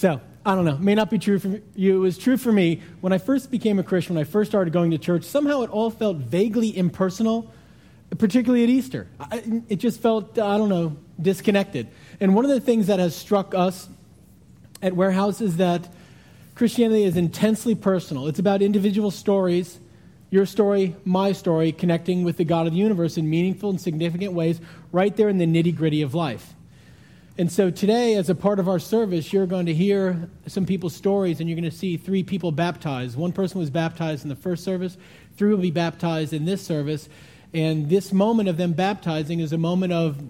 So, I don't know, may not be true for you. It was true for me. When I first became a Christian, when I first started going to church, somehow it all felt vaguely impersonal, particularly at Easter. I, it just felt, I don't know, disconnected. And one of the things that has struck us at Warehouse is that Christianity is intensely personal. It's about individual stories, your story, my story, connecting with the God of the universe in meaningful and significant ways right there in the nitty gritty of life. And so today, as a part of our service, you're going to hear some people's stories and you're going to see three people baptized. One person was baptized in the first service, three will be baptized in this service. And this moment of them baptizing is a moment of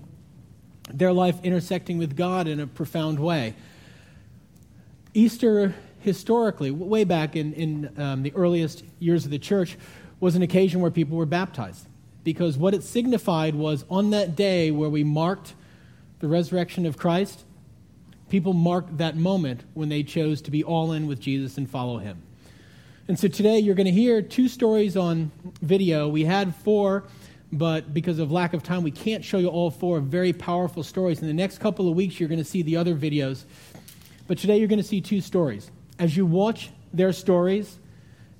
their life intersecting with God in a profound way. Easter historically, way back in, in um, the earliest years of the church, was an occasion where people were baptized. Because what it signified was on that day where we marked the resurrection of Christ, people marked that moment when they chose to be all in with Jesus and follow him. And so today you're going to hear two stories on video. We had four, but because of lack of time, we can't show you all four very powerful stories. In the next couple of weeks, you're going to see the other videos. But today you're going to see two stories as you watch their stories,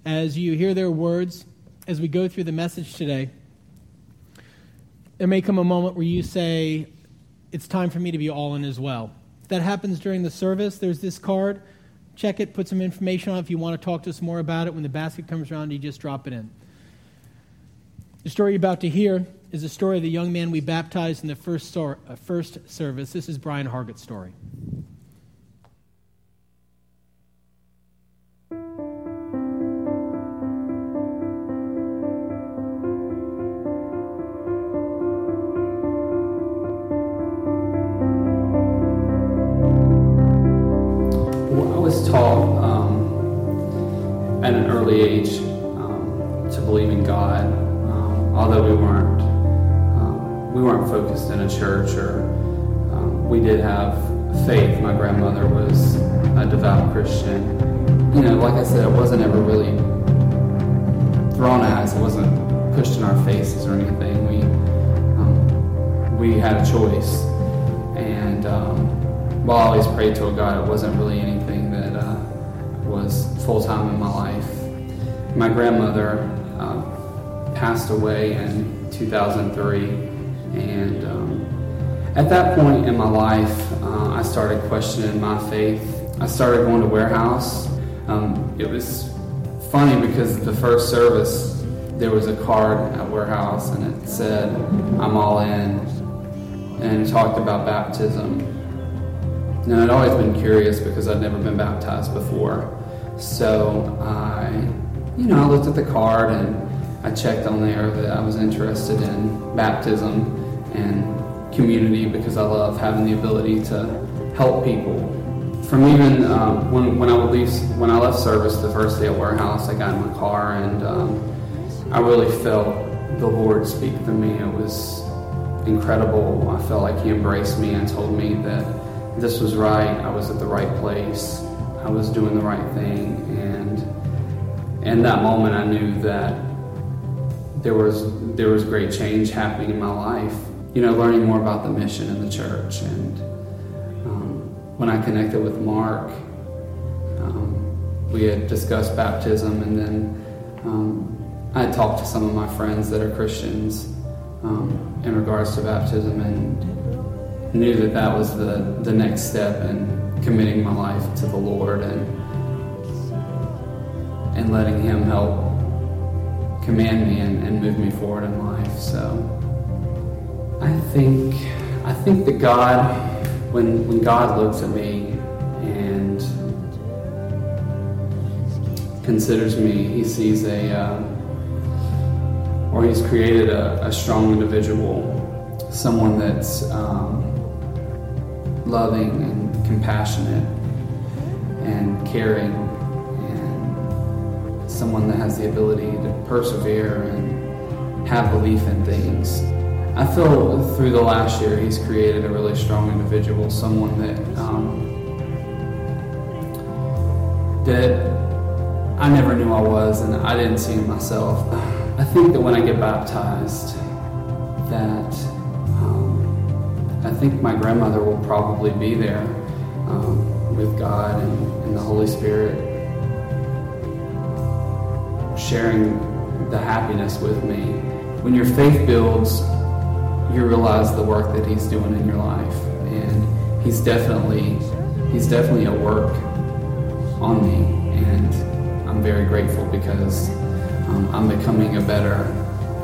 as you hear their words, as we go through the message today, there may come a moment where you say, It's time for me to be all in as well. If that happens during the service, there's this card. Check it, put some information on it. If you want to talk to us more about it, when the basket comes around, you just drop it in. The story you're about to hear is the story of the young man we baptized in the first, uh, first service. This is Brian Hargett's story. Focused in a church or um, we did have faith. My grandmother was a devout Christian. You know, like I said, it wasn't ever really thrown at us. It wasn't pushed in our faces or anything. We um, we had a choice, and um, while I always prayed to a God, it wasn't really anything that uh, was full time in my life. My grandmother uh, passed away in 2003 and um, at that point in my life, uh, I started questioning my faith. I started going to warehouse. Um, it was funny because the first service, there was a card at warehouse and it said, I'm all in, and talked about baptism. And I'd always been curious because I'd never been baptized before. So I, you know, I looked at the card and I checked on there that I was interested in baptism and community because I love having the ability to help people. From even um, when, when I would leave, when I left service the first day at warehouse, I got in my car and um, I really felt the Lord speak to me. It was incredible. I felt like He embraced me and told me that this was right. I was at the right place. I was doing the right thing, in that moment, I knew that there was there was great change happening in my life you know, learning more about the mission in the church. And um, when I connected with Mark, um, we had discussed baptism, and then um, I talked to some of my friends that are Christians um, in regards to baptism, and knew that that was the, the next step in committing my life to the Lord and and letting Him help command me and, and move me forward in life. So. I think I think that God, when when God looks at me and considers me, He sees a uh, or He's created a, a, strong individual, someone that's um, loving and compassionate and caring, someone that has the ability to persevere and have belief in things. I feel through the last year he's created a really strong individual, someone that um, that I never knew I was, and I didn't see myself. I think that when I get baptized, that um, I think my grandmother will probably be there. um, with God and, and the Holy Spirit, sharing the happiness with me. When your faith builds, you realize the work that He's doing in your life, and He's definitely He's definitely at work on me, and I'm very grateful because um, I'm becoming a better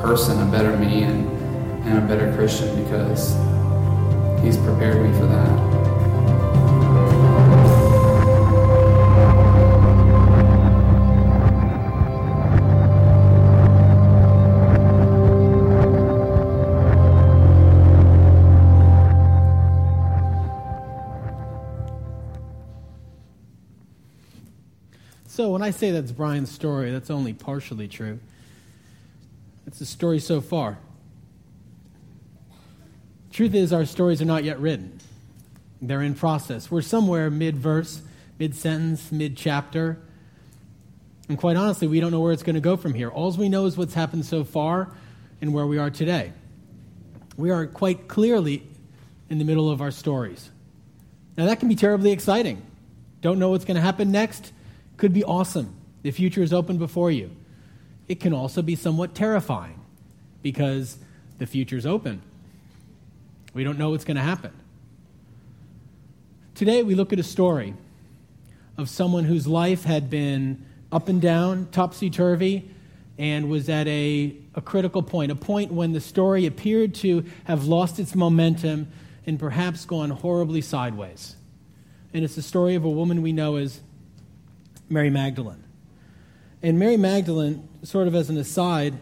person, a better me, and, and a better Christian because He's prepared me for that. I say that's Brian's story, that's only partially true. It's the story so far. Truth is, our stories are not yet written. They're in process. We're somewhere mid verse, mid sentence, mid chapter. And quite honestly, we don't know where it's going to go from here. All we know is what's happened so far and where we are today. We are quite clearly in the middle of our stories. Now, that can be terribly exciting. Don't know what's going to happen next could be awesome. The future is open before you. It can also be somewhat terrifying because the future is open. We don't know what's going to happen. Today, we look at a story of someone whose life had been up and down, topsy turvy, and was at a, a critical point, a point when the story appeared to have lost its momentum and perhaps gone horribly sideways. And it's the story of a woman we know as Mary Magdalene. And Mary Magdalene, sort of as an aside,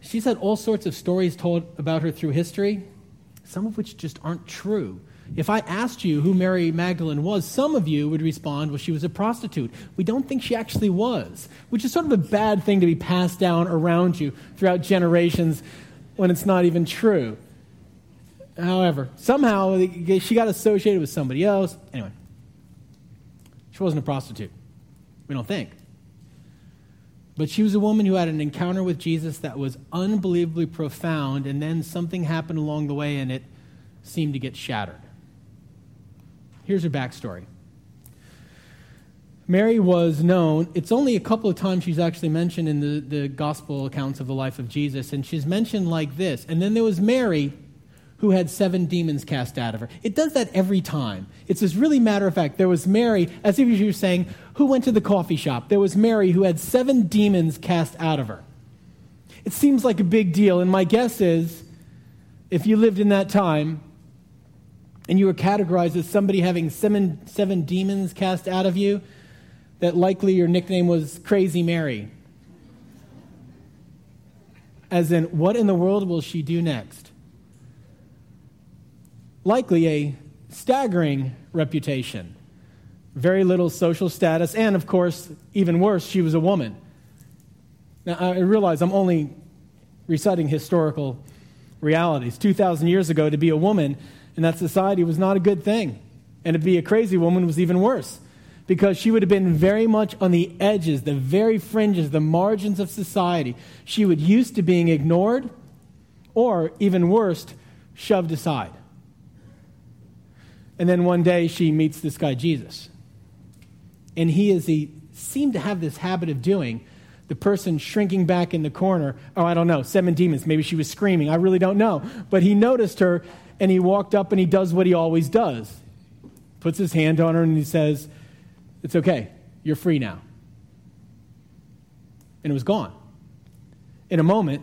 she's had all sorts of stories told about her through history, some of which just aren't true. If I asked you who Mary Magdalene was, some of you would respond, well, she was a prostitute. We don't think she actually was, which is sort of a bad thing to be passed down around you throughout generations when it's not even true. However, somehow she got associated with somebody else. Anyway, she wasn't a prostitute. We don't think. But she was a woman who had an encounter with Jesus that was unbelievably profound, and then something happened along the way and it seemed to get shattered. Here's her backstory. Mary was known, it's only a couple of times she's actually mentioned in the, the gospel accounts of the life of Jesus, and she's mentioned like this. And then there was Mary, who had seven demons cast out of her. It does that every time. It's this really matter of fact. There was Mary, as if you were saying, who went to the coffee shop? There was Mary who had seven demons cast out of her. It seems like a big deal, and my guess is if you lived in that time and you were categorized as somebody having seven, seven demons cast out of you, that likely your nickname was Crazy Mary. As in, what in the world will she do next? Likely a staggering reputation, very little social status, and of course, even worse, she was a woman. Now, I realize I'm only reciting historical realities. 2,000 years ago, to be a woman in that society was not a good thing. And to be a crazy woman was even worse because she would have been very much on the edges, the very fringes, the margins of society. She would used to being ignored or, even worse, shoved aside. And then one day she meets this guy, Jesus. And he is, he seemed to have this habit of doing. The person shrinking back in the corner, oh, I don't know, seven demons. Maybe she was screaming. I really don't know. But he noticed her and he walked up and he does what he always does puts his hand on her and he says, It's okay. You're free now. And it was gone. In a moment,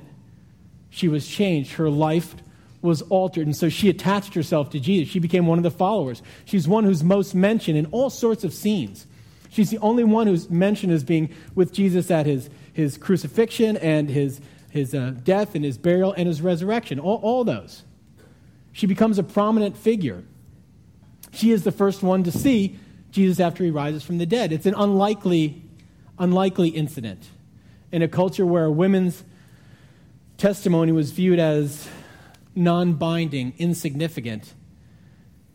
she was changed. Her life was altered. And so she attached herself to Jesus. She became one of the followers. She's one who's most mentioned in all sorts of scenes. She's the only one who's mentioned as being with Jesus at his, his crucifixion and his, his uh, death and his burial and his resurrection. All, all those. She becomes a prominent figure. She is the first one to see Jesus after he rises from the dead. It's an unlikely, unlikely incident in a culture where women's testimony was viewed as non binding, insignificant,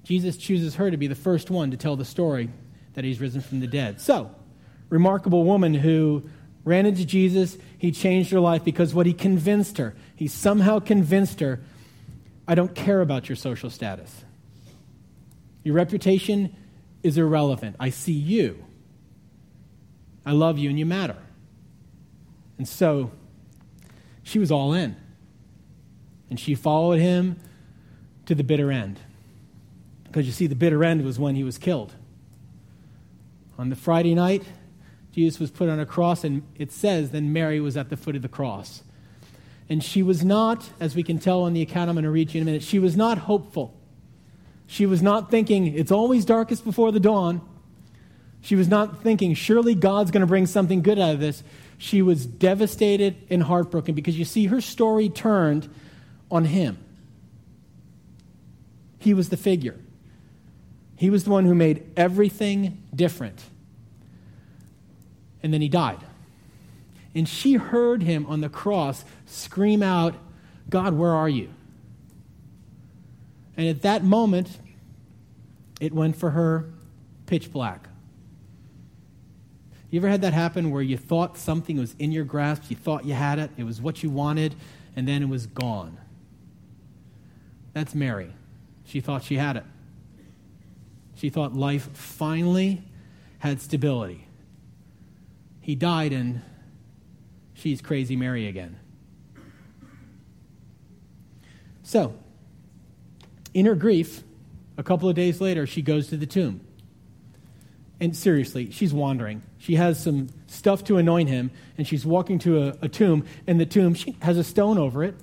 Jesus chooses her to be the first one to tell the story that he's risen from the dead. So, remarkable woman who ran into Jesus, he changed her life because what he convinced her, he somehow convinced her, I don't care about your social status. Your reputation is irrelevant. I see you. I love you and you matter. And so she was all in. And she followed him to the bitter end. Because you see, the bitter end was when he was killed. On the Friday night, Jesus was put on a cross, and it says, then Mary was at the foot of the cross. And she was not, as we can tell on the account I'm going to read you in a minute, she was not hopeful. She was not thinking, it's always darkest before the dawn. She was not thinking, surely God's going to bring something good out of this. She was devastated and heartbroken because you see, her story turned on him. He was the figure, he was the one who made everything different. And then he died. And she heard him on the cross scream out, God, where are you? And at that moment, it went for her pitch black. You ever had that happen where you thought something was in your grasp, you thought you had it, it was what you wanted, and then it was gone? That's Mary. She thought she had it. She thought life finally had stability. He died, and she's crazy Mary again. So, in her grief, a couple of days later, she goes to the tomb. And seriously, she's wandering. She has some stuff to anoint him, and she's walking to a, a tomb, and the tomb she has a stone over it.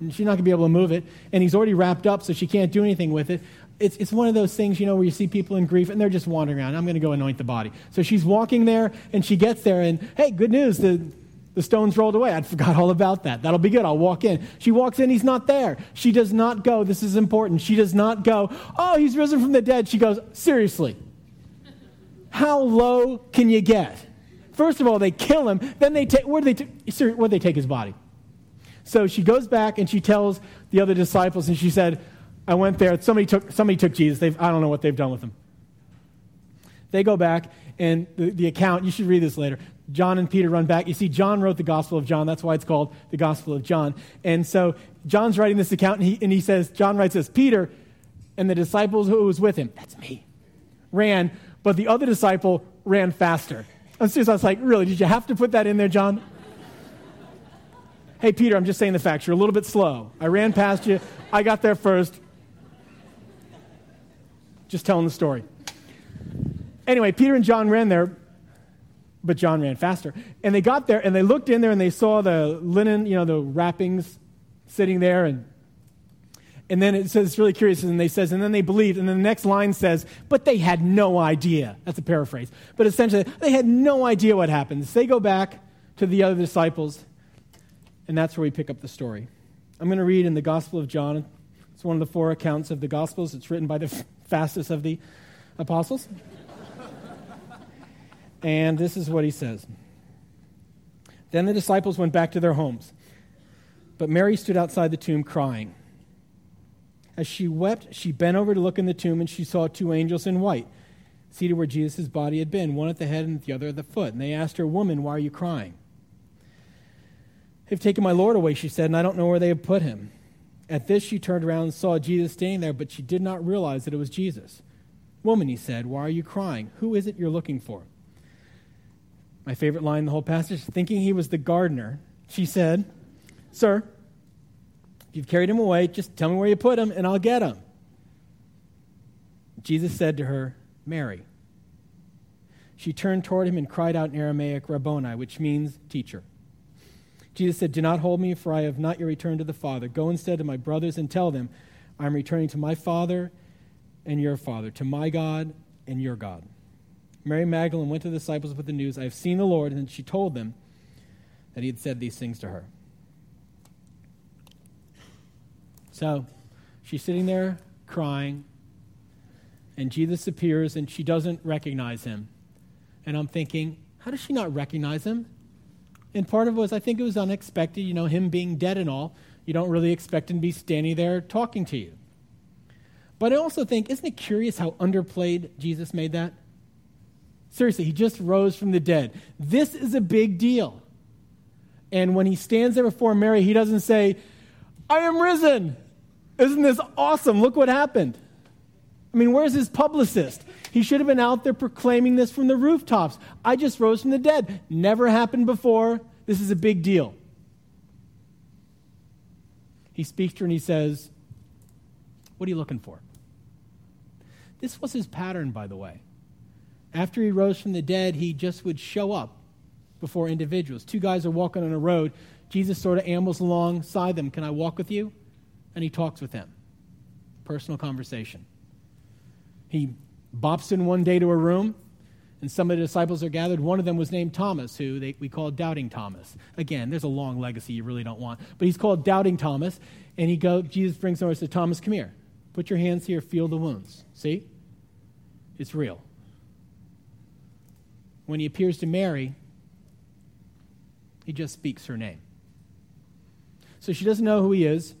She's not going to be able to move it, and he's already wrapped up, so she can't do anything with it. It's, it's one of those things, you know, where you see people in grief and they're just wandering around. I'm going to go anoint the body. So she's walking there, and she gets there, and hey, good news, the, the stone's rolled away. I forgot all about that. That'll be good. I'll walk in. She walks in, he's not there. She does not go. This is important. She does not go, oh, he's risen from the dead. She goes, seriously, how low can you get? First of all, they kill him. Then they take, where do they, t- where do they take his body? So she goes back and she tells the other disciples, and she said, I went there. Somebody took, somebody took Jesus. They've, I don't know what they've done with him. They go back, and the, the account, you should read this later. John and Peter run back. You see, John wrote the Gospel of John. That's why it's called the Gospel of John. And so John's writing this account, and he, and he says, John writes this Peter and the disciples who was with him, that's me, ran, but the other disciple ran faster. I'm serious. I was like, really? Did you have to put that in there, John? Hey, Peter, I'm just saying the facts. You're a little bit slow. I ran past you. I got there first. Just telling the story. Anyway, Peter and John ran there but John ran faster. And they got there and they looked in there and they saw the linen, you know, the wrappings sitting there. And, and then it says, it's really curious, and they says, and then they believed. And then the next line says, but they had no idea. That's a paraphrase. But essentially, they had no idea what happened. So they go back to the other disciples, and that's where we pick up the story. I'm going to read in the Gospel of John. It's one of the four accounts of the Gospels. It's written by the fastest of the apostles. And this is what he says Then the disciples went back to their homes. But Mary stood outside the tomb crying. As she wept, she bent over to look in the tomb, and she saw two angels in white, seated where Jesus' body had been, one at the head and the other at the foot. And they asked her, Woman, why are you crying? They've taken my Lord away, she said, and I don't know where they have put him. At this, she turned around and saw Jesus standing there, but she did not realize that it was Jesus. Woman, he said, why are you crying? Who is it you're looking for? My favorite line in the whole passage thinking he was the gardener, she said, Sir, if you've carried him away, just tell me where you put him and I'll get him. Jesus said to her, Mary. She turned toward him and cried out in Aramaic, Rabboni, which means teacher. Jesus said, Do not hold me, for I have not yet returned to the Father. Go instead to my brothers and tell them, I am returning to my Father and your Father, to my God and your God. Mary Magdalene went to the disciples with the news, I have seen the Lord, and she told them that he had said these things to her. So she's sitting there crying, and Jesus appears, and she doesn't recognize him. And I'm thinking, how does she not recognize him? And part of it was, I think it was unexpected, you know, him being dead and all. You don't really expect him to be standing there talking to you. But I also think, isn't it curious how underplayed Jesus made that? Seriously, he just rose from the dead. This is a big deal. And when he stands there before Mary, he doesn't say, I am risen. Isn't this awesome? Look what happened. I mean, where's his publicist? He should have been out there proclaiming this from the rooftops. I just rose from the dead. Never happened before. This is a big deal. He speaks to her and he says, What are you looking for? This was his pattern, by the way. After he rose from the dead, he just would show up before individuals. Two guys are walking on a road. Jesus sort of ambles alongside them. Can I walk with you? And he talks with them. Personal conversation. He bops in one day to a room, and some of the disciples are gathered. One of them was named Thomas, who they, we call Doubting Thomas. Again, there's a long legacy you really don't want, but he's called Doubting Thomas. And he go, Jesus brings him over and says, Thomas, come here. Put your hands here, feel the wounds. See? It's real. When he appears to Mary, he just speaks her name. So she doesn't know who he is.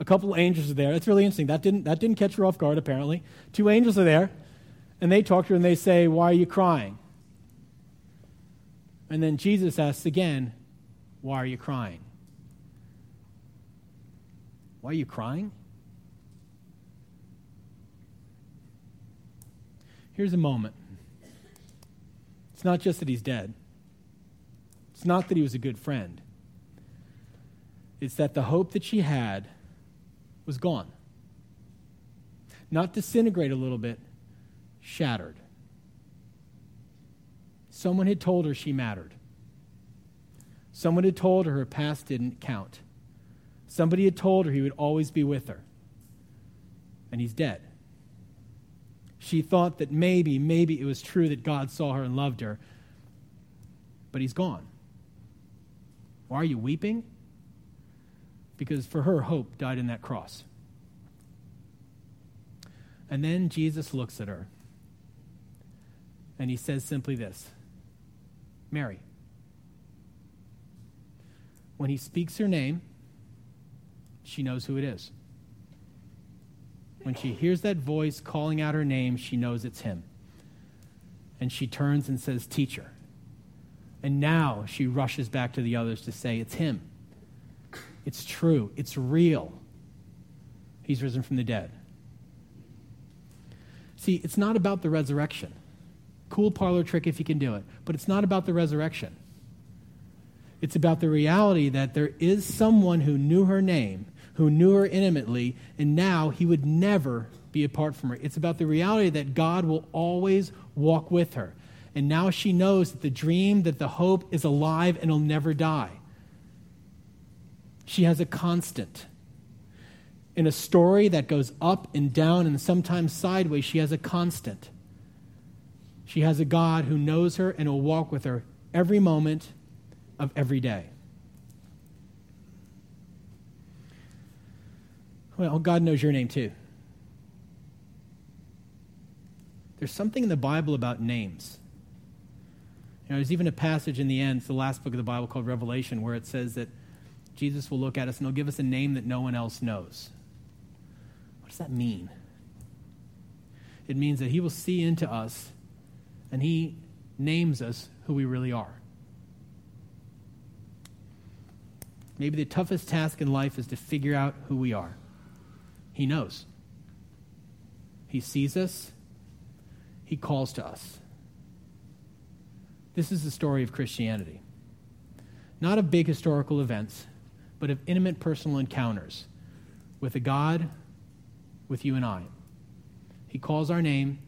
A couple angels are there. That's really interesting. That didn't, that didn't catch her off guard, apparently. Two angels are there, and they talk to her and they say, Why are you crying? And then Jesus asks again, Why are you crying? Why are you crying? Here's a moment. It's not just that he's dead, it's not that he was a good friend. It's that the hope that she had was gone. Not disintegrate a little bit, shattered. Someone had told her she mattered. Someone had told her her past didn't count. Somebody had told her he would always be with her. And he's dead. She thought that maybe, maybe it was true that God saw her and loved her, but he's gone. Why are you weeping? because for her, hope died in that cross. And then Jesus looks at her and he says simply this Mary. When he speaks her name, she knows who it is. When she hears that voice calling out her name, she knows it's him. And she turns and says, Teacher. And now she rushes back to the others to say, It's him. It's true. It's real. He's risen from the dead. See, it's not about the resurrection. Cool parlor trick if you can do it. But it's not about the resurrection. It's about the reality that there is someone who knew her name, who knew her intimately, and now he would never be apart from her. It's about the reality that God will always walk with her. And now she knows that the dream, that the hope is alive and will never die. She has a constant. In a story that goes up and down and sometimes sideways, she has a constant. She has a God who knows her and will walk with her every moment of every day. Well, God knows your name too. There's something in the Bible about names. You know, there's even a passage in the end, it's the last book of the Bible called Revelation, where it says that Jesus will look at us and he'll give us a name that no one else knows. What does that mean? It means that he will see into us and he names us who we really are. Maybe the toughest task in life is to figure out who we are. He knows. He sees us. He calls to us. This is the story of Christianity. Not of big historical events, but of intimate personal encounters with a God, with you and I. He calls our name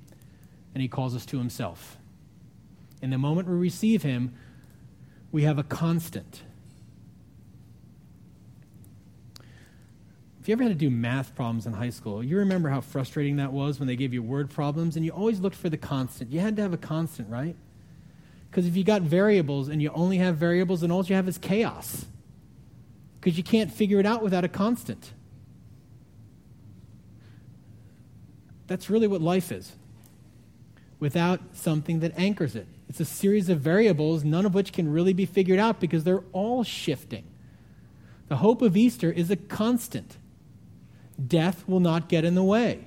and he calls us to himself. In the moment we receive him, we have a constant. If you ever had to do math problems in high school, you remember how frustrating that was when they gave you word problems and you always looked for the constant. You had to have a constant, right? Because if you got variables and you only have variables, then all you have is chaos because you can't figure it out without a constant. That's really what life is without something that anchors it. It's a series of variables, none of which can really be figured out because they're all shifting. The hope of Easter is a constant. Death will not get in the way.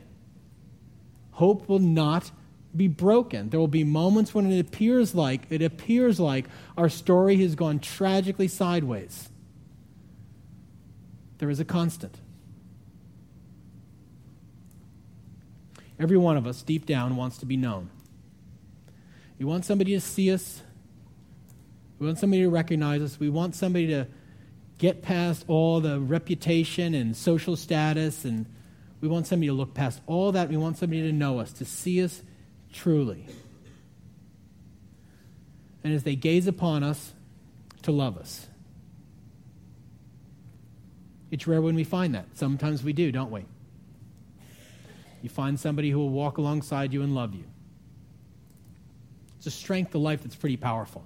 Hope will not be broken. There will be moments when it appears like it appears like our story has gone tragically sideways there is a constant. Every one of us, deep down, wants to be known. We want somebody to see us. We want somebody to recognize us. We want somebody to get past all the reputation and social status, and we want somebody to look past all that. We want somebody to know us, to see us truly. And as they gaze upon us, to love us. It's rare when we find that. Sometimes we do, don't we? You find somebody who will walk alongside you and love you. It's a strength of life that's pretty powerful.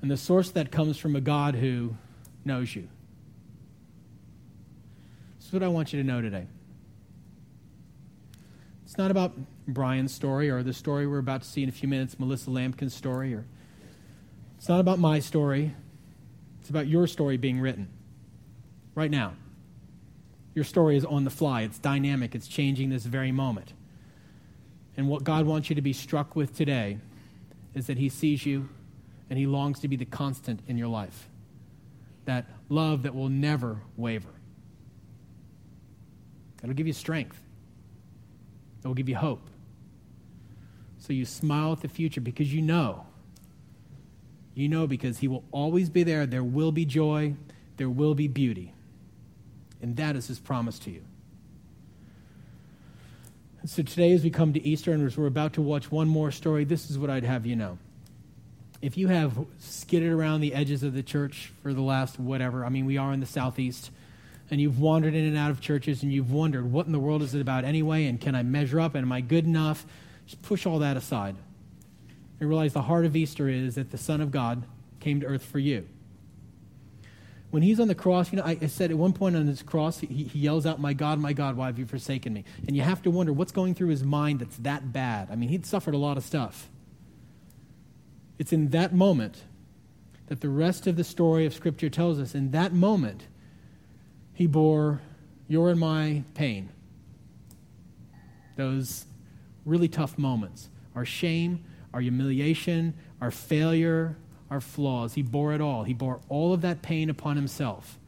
And the source that comes from a God who knows you. This is what I want you to know today. It's not about Brian's story or the story we're about to see in a few minutes, Melissa Lampkin's story, or it's not about my story. It's about your story being written right now. Your story is on the fly, it's dynamic, it's changing this very moment. And what God wants you to be struck with today is that He sees you and He longs to be the constant in your life. That love that will never waver. That'll give you strength, that will give you hope. So you smile at the future because you know. You know because He will always be there. There will be joy, there will be beauty. And that is his promise to you. So today, as we come to Easter and as we're about to watch one more story, this is what I'd have you know. If you have skidded around the edges of the church for the last whatever, I mean, we are in the southeast, and you've wandered in and out of churches and you've wondered, what in the world is it about anyway? And can I measure up? And am I good enough? Just push all that aside and realize the heart of Easter is that the Son of God came to earth for you when he's on the cross, you know, I, I said at one point on his cross, he, he, yells out, My God, my God, why have you forsaken me? And you have to wonder what's going through his mind that's that bad. I mean, he'd suffered a lot of stuff. It's in that moment that the rest of the story of Scripture tells us. In that moment, he bore your and my pain. Those really tough moments. Our shame, our humiliation, our failure, our flaws. He bore it all. He bore all of that pain upon himself.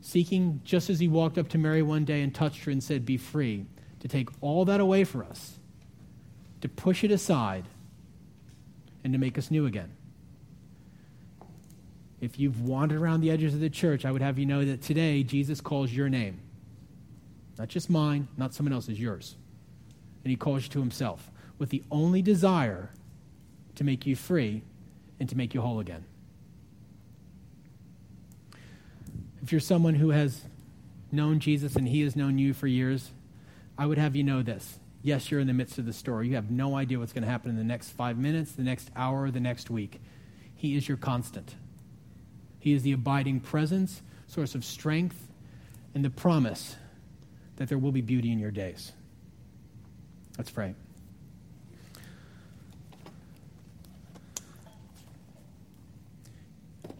Seeking, just as he walked up to Mary one day and touched her and said, Be free, to take all that away for us, to push it aside, and to make us new again. If you've wandered around the edges of the church, I would have you know that today Jesus calls your name. Not just mine, not someone else's, yours. And he calls you to himself with the only desire to make you free and to make you whole again. If you're someone who has known Jesus and he has known you for years, I would have you know this. Yes, you're in the midst of the story. You have no idea what's going to happen in the next five minutes, the next hour, the next week. He is your constant. He is the abiding presence, source of strength, and the promise that there will be beauty in your days. Let's pray.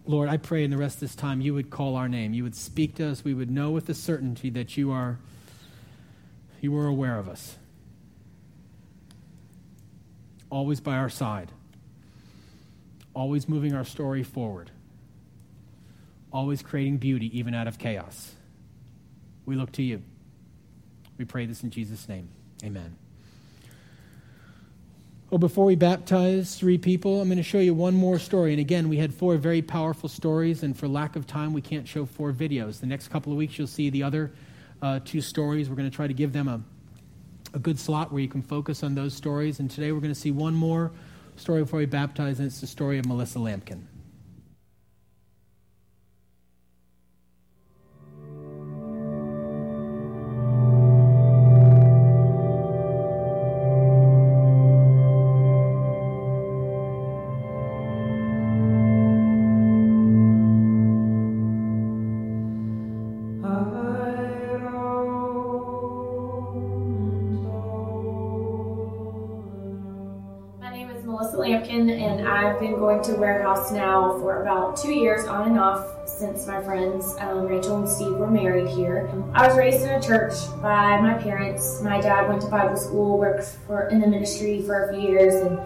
Lord, I pray in the rest of this time you would call our name. You would speak to us. We would know with the certainty that you are you are aware of us. Always by our side. Always moving our story forward. Always creating beauty even out of chaos. We look to you. We pray this in Jesus' name. Amen. Well, before we baptize three people, I'm going to show you one more story. And again, we had four very powerful stories, and for lack of time, we can't show four videos. The next couple of weeks, you'll see the other uh, two stories. We're going to try to give them a, a good slot where you can focus on those stories. And today, we're going to see one more story before we baptize, and it's the story of Melissa Lampkin. Warehouse now for about two years, on and off, since my friends um, Rachel and Steve were married here. I was raised in a church by my parents. My dad went to Bible school, worked for in the ministry for a few years, and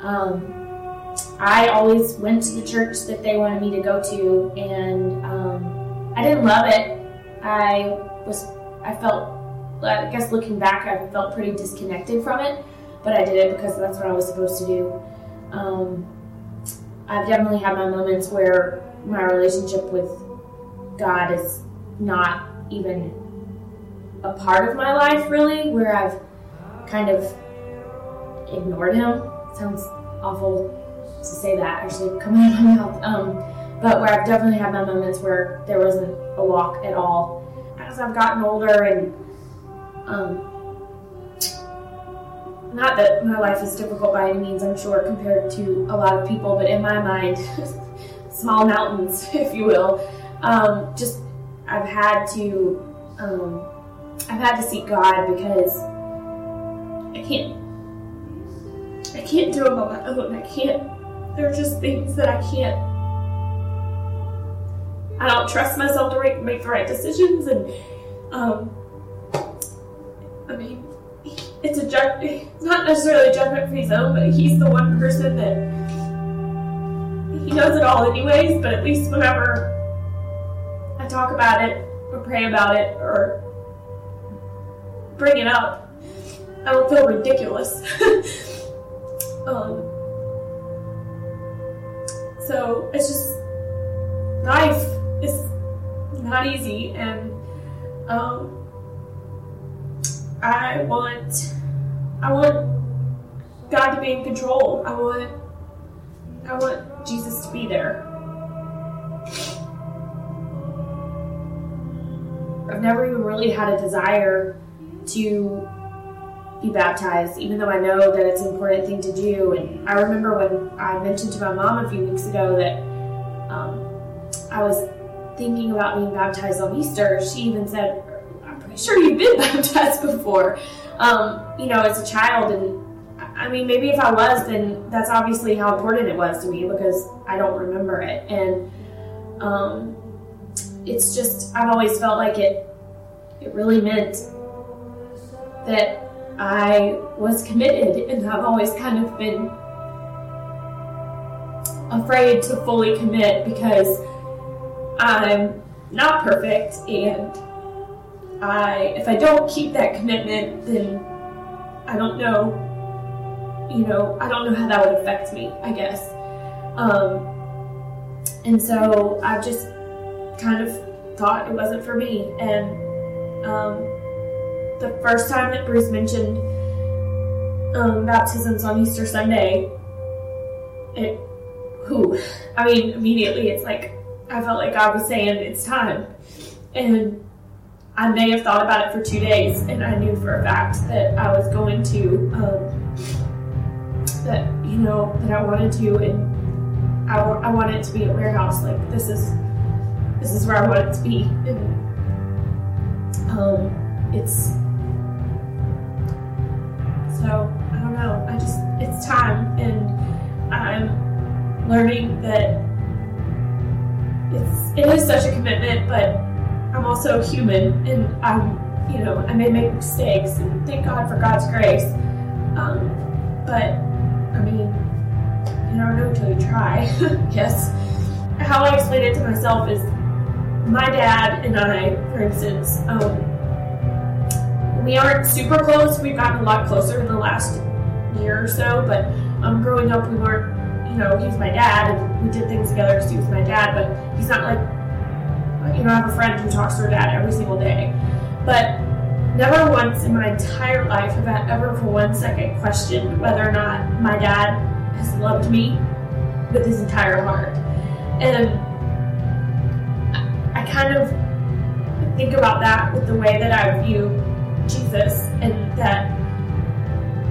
um, I always went to the church that they wanted me to go to, and um, I didn't love it. I was I felt I guess looking back, I felt pretty disconnected from it, but I did it because that's what I was supposed to do. Um, I've definitely had my moments where my relationship with God is not even a part of my life, really, where I've kind of ignored Him. Sounds awful to say that, actually, coming out of my mouth. Um, but where I've definitely had my moments where there wasn't a walk at all. As I've gotten older and um, not that my life is difficult by any means, I'm sure, compared to a lot of people, but in my mind, small mountains, if you will. Um, just I've had to um, I've had to seek God because I can't I can't do them on my own. I can't. There are just things that I can't. I don't trust myself to make, make the right decisions, and um, I mean, it's a judge. It's not necessarily a judgment for his own, but he's the one person that he knows it all, anyways. But at least whenever I talk about it or pray about it or bring it up, I don't feel ridiculous. um, so it's just life is not easy, and um, I want I want God to be in control. I want I want Jesus to be there. I've never even really had a desire to be baptized, even though I know that it's an important thing to do. And I remember when I mentioned to my mom a few weeks ago that um, I was thinking about being baptized on Easter, she even said, sure you've been baptized before, um, you know, as a child. And I mean, maybe if I was, then that's obviously how important it was to me because I don't remember it. And um, it's just, I've always felt like it, it really meant that I was committed, and I've always kind of been afraid to fully commit because I'm not perfect and I if I don't keep that commitment, then I don't know. You know, I don't know how that would affect me. I guess. Um, and so I just kind of thought it wasn't for me. And um, the first time that Bruce mentioned um, baptisms on Easter Sunday, it, who, I mean, immediately it's like I felt like God was saying it's time, and I may have thought about it for two days, and I knew for a fact that I was going to, um, that, you know, that I wanted to, and I, I wanted it to be at warehouse. Like, this is, this is where I want it to be. And, um, it's, so, I don't know. I just, it's time, and I'm learning that it's, it is such a commitment, but I'm also human and I'm, you know, I may make mistakes and thank God for God's grace. Um, but, I mean, you never know until you try, yes. How I explain it to myself is my dad and I, for instance, um, we aren't super close. We've gotten a lot closer in the last year or so, but um, growing up, we weren't, you know, he was my dad and we did things together because he was my dad, but he's not like you know, I have a friend who talks to her dad every single day. But never once in my entire life have I ever for one second questioned whether or not my dad has loved me with his entire heart. And I kind of think about that with the way that I view Jesus and that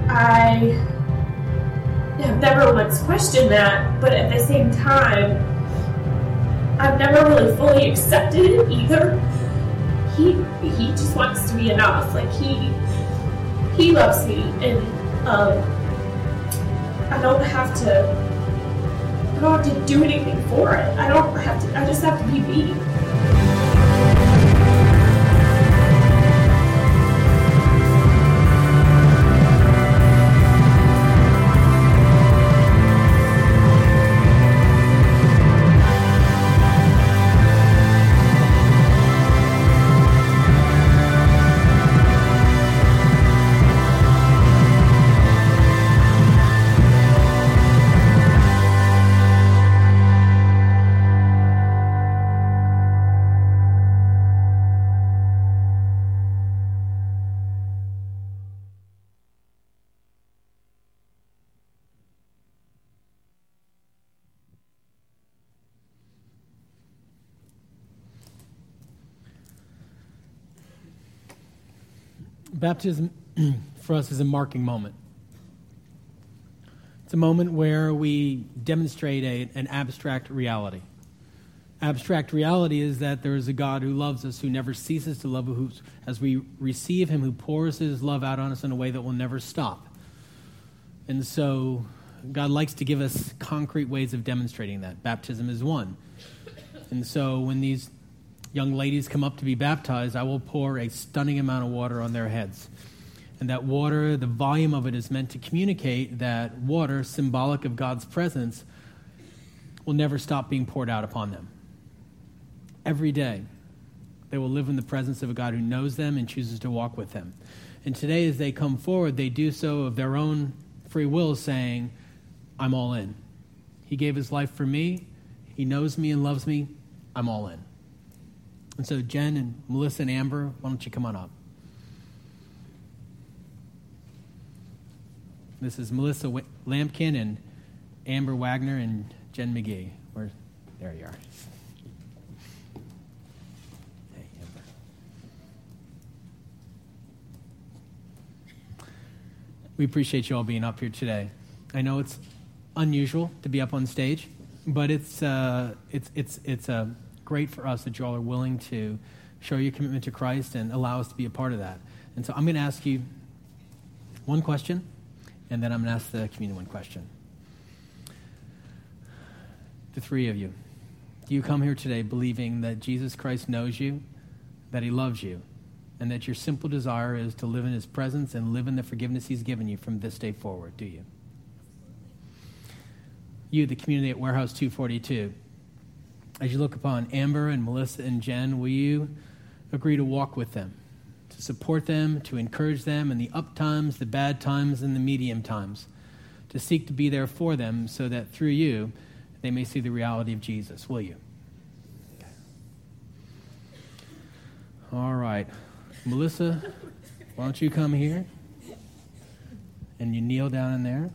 I have never once questioned that, but at the same time, I've never really fully accepted it either. He he just wants to be enough. Like he he loves me, and um, I don't have to. I don't have to do anything for it. I don't have to. I just have to be me. Baptism for us is a marking moment. It's a moment where we demonstrate a, an abstract reality. Abstract reality is that there is a God who loves us, who never ceases to love us, as we receive Him, who pours His love out on us in a way that will never stop. And so, God likes to give us concrete ways of demonstrating that. Baptism is one. And so, when these young ladies come up to be baptized, I will pour a stunning amount of water on their heads. And that water, the volume of it is meant to communicate that water, symbolic of God's presence, will never stop being poured out upon them. Every day, they will live in the presence of a God who knows them and chooses to walk with them. And today, as they come forward, they do so of their own free will, saying, I'm all in. He gave his life for me. He knows me and loves me. I'm all in. And so, Jen and Melissa and Amber, why don't you come on up? This is Melissa Lampkin and Amber Wagner and Jen McGee. Where, there you are. Hey, Amber. We appreciate you all being up here today. I know it's unusual to be up on stage, but it's uh, it's it's it's uh, great for us that you all are willing to show your commitment to Christ and allow us to be a part of that. And so I'm going to ask you one question and then I'm going to ask the community one question. The three of you, do you come here today believing that Jesus Christ knows you, that he loves you, and that your simple desire is to live in his presence and live in the forgiveness he's given you from this day forward? Do you? You, the community at Warehouse 242, as you look upon Amber and Melissa and Jen, will you agree to walk with them? to support them, to encourage them in the up times, the bad times, and the medium times, to seek to be there for them so that through you they may see the reality of Jesus. Will you? All right. Melissa, why don't you come here? And you kneel down in there.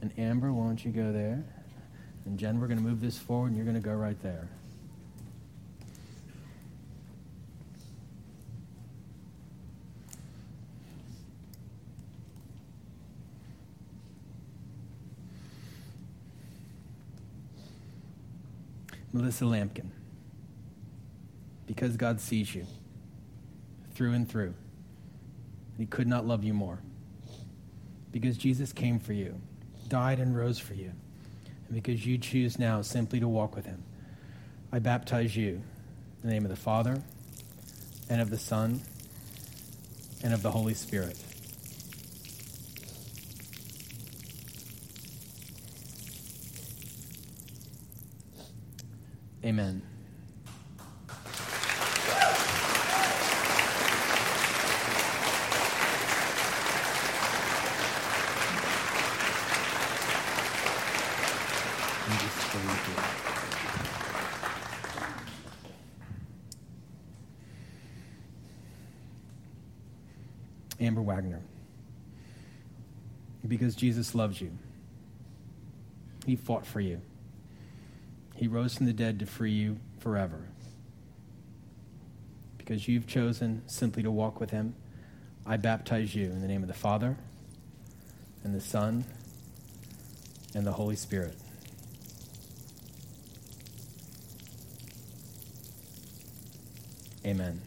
And Amber, why don't you go there? And Jen, we're going to move this forward, and you're going to go right there. Melissa Lampkin. Because God sees you through and through. And He could not love you more. Because Jesus came for you, died and rose for you. And because you choose now simply to walk with him, I baptize you in the name of the Father, and of the Son, and of the Holy Spirit. Amen. Amber Wagner. Because Jesus loves you. He fought for you. He rose from the dead to free you forever. Because you've chosen simply to walk with Him, I baptize you in the name of the Father, and the Son, and the Holy Spirit. Amen.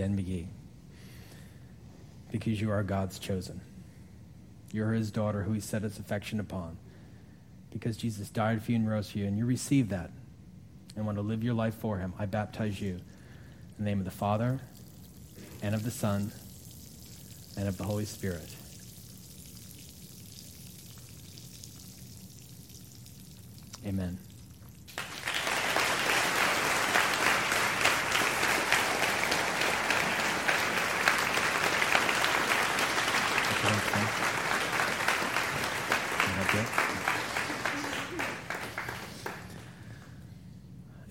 Jen McGee. Because you are God's chosen. You're his daughter who he set his affection upon. Because Jesus died for you and rose for you, and you receive that and want to live your life for him, I baptize you in the name of the Father, and of the Son, and of the Holy Spirit. Amen.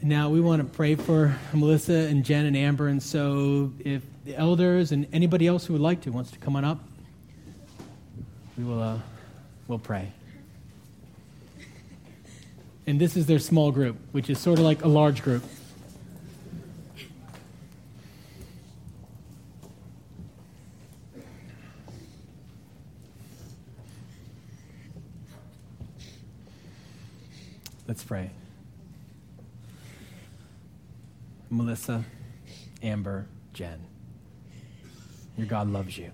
Now we want to pray for Melissa and Jen and Amber, and so if the elders and anybody else who would like to wants to come on up, we will uh, we'll pray. And this is their small group, which is sort of like a large group. Let's pray. Melissa, Amber, Jen, your God loves you.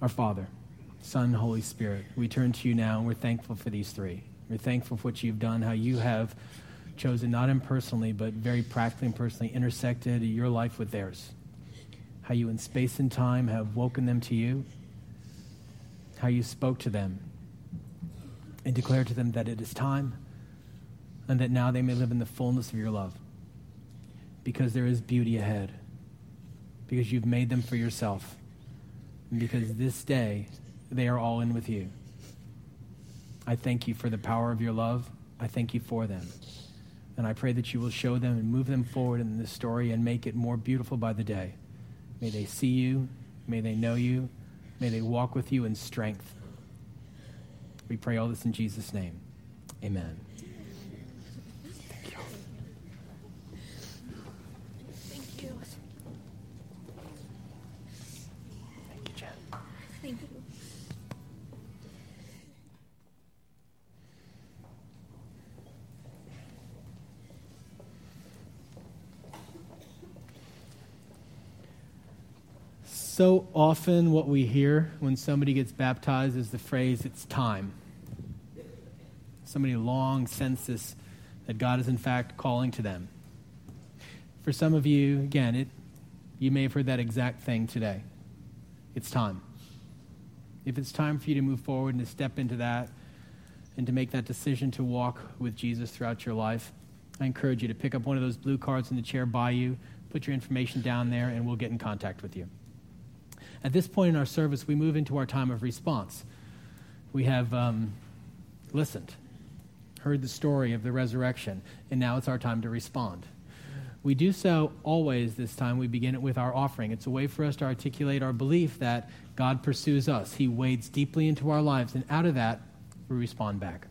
Our Father, Son, Holy Spirit, we turn to you now and we're thankful for these three. We're thankful for what you've done, how you have chosen, not impersonally, but very practically and personally, intersected your life with theirs. How you, in space and time, have woken them to you. How you spoke to them and declared to them that it is time and that now they may live in the fullness of your love because there is beauty ahead, because you've made them for yourself, and because this day they are all in with you. I thank you for the power of your love. I thank you for them. And I pray that you will show them and move them forward in this story and make it more beautiful by the day. May they see you. May they know you. May they walk with you in strength. We pray all this in Jesus' name. Amen. Thank you. Thank you. Thank you, Jen. Thank you. So often, what we hear when somebody gets baptized is the phrase, it's time. Somebody long senses that God is, in fact, calling to them. For some of you, again, it, you may have heard that exact thing today. It's time. If it's time for you to move forward and to step into that and to make that decision to walk with Jesus throughout your life, I encourage you to pick up one of those blue cards in the chair by you, put your information down there, and we'll get in contact with you. At this point in our service, we move into our time of response. We have um, listened, heard the story of the resurrection, and now it's our time to respond. We do so always this time. We begin it with our offering. It's a way for us to articulate our belief that God pursues us. He wades deeply into our lives, and out of that, we respond back.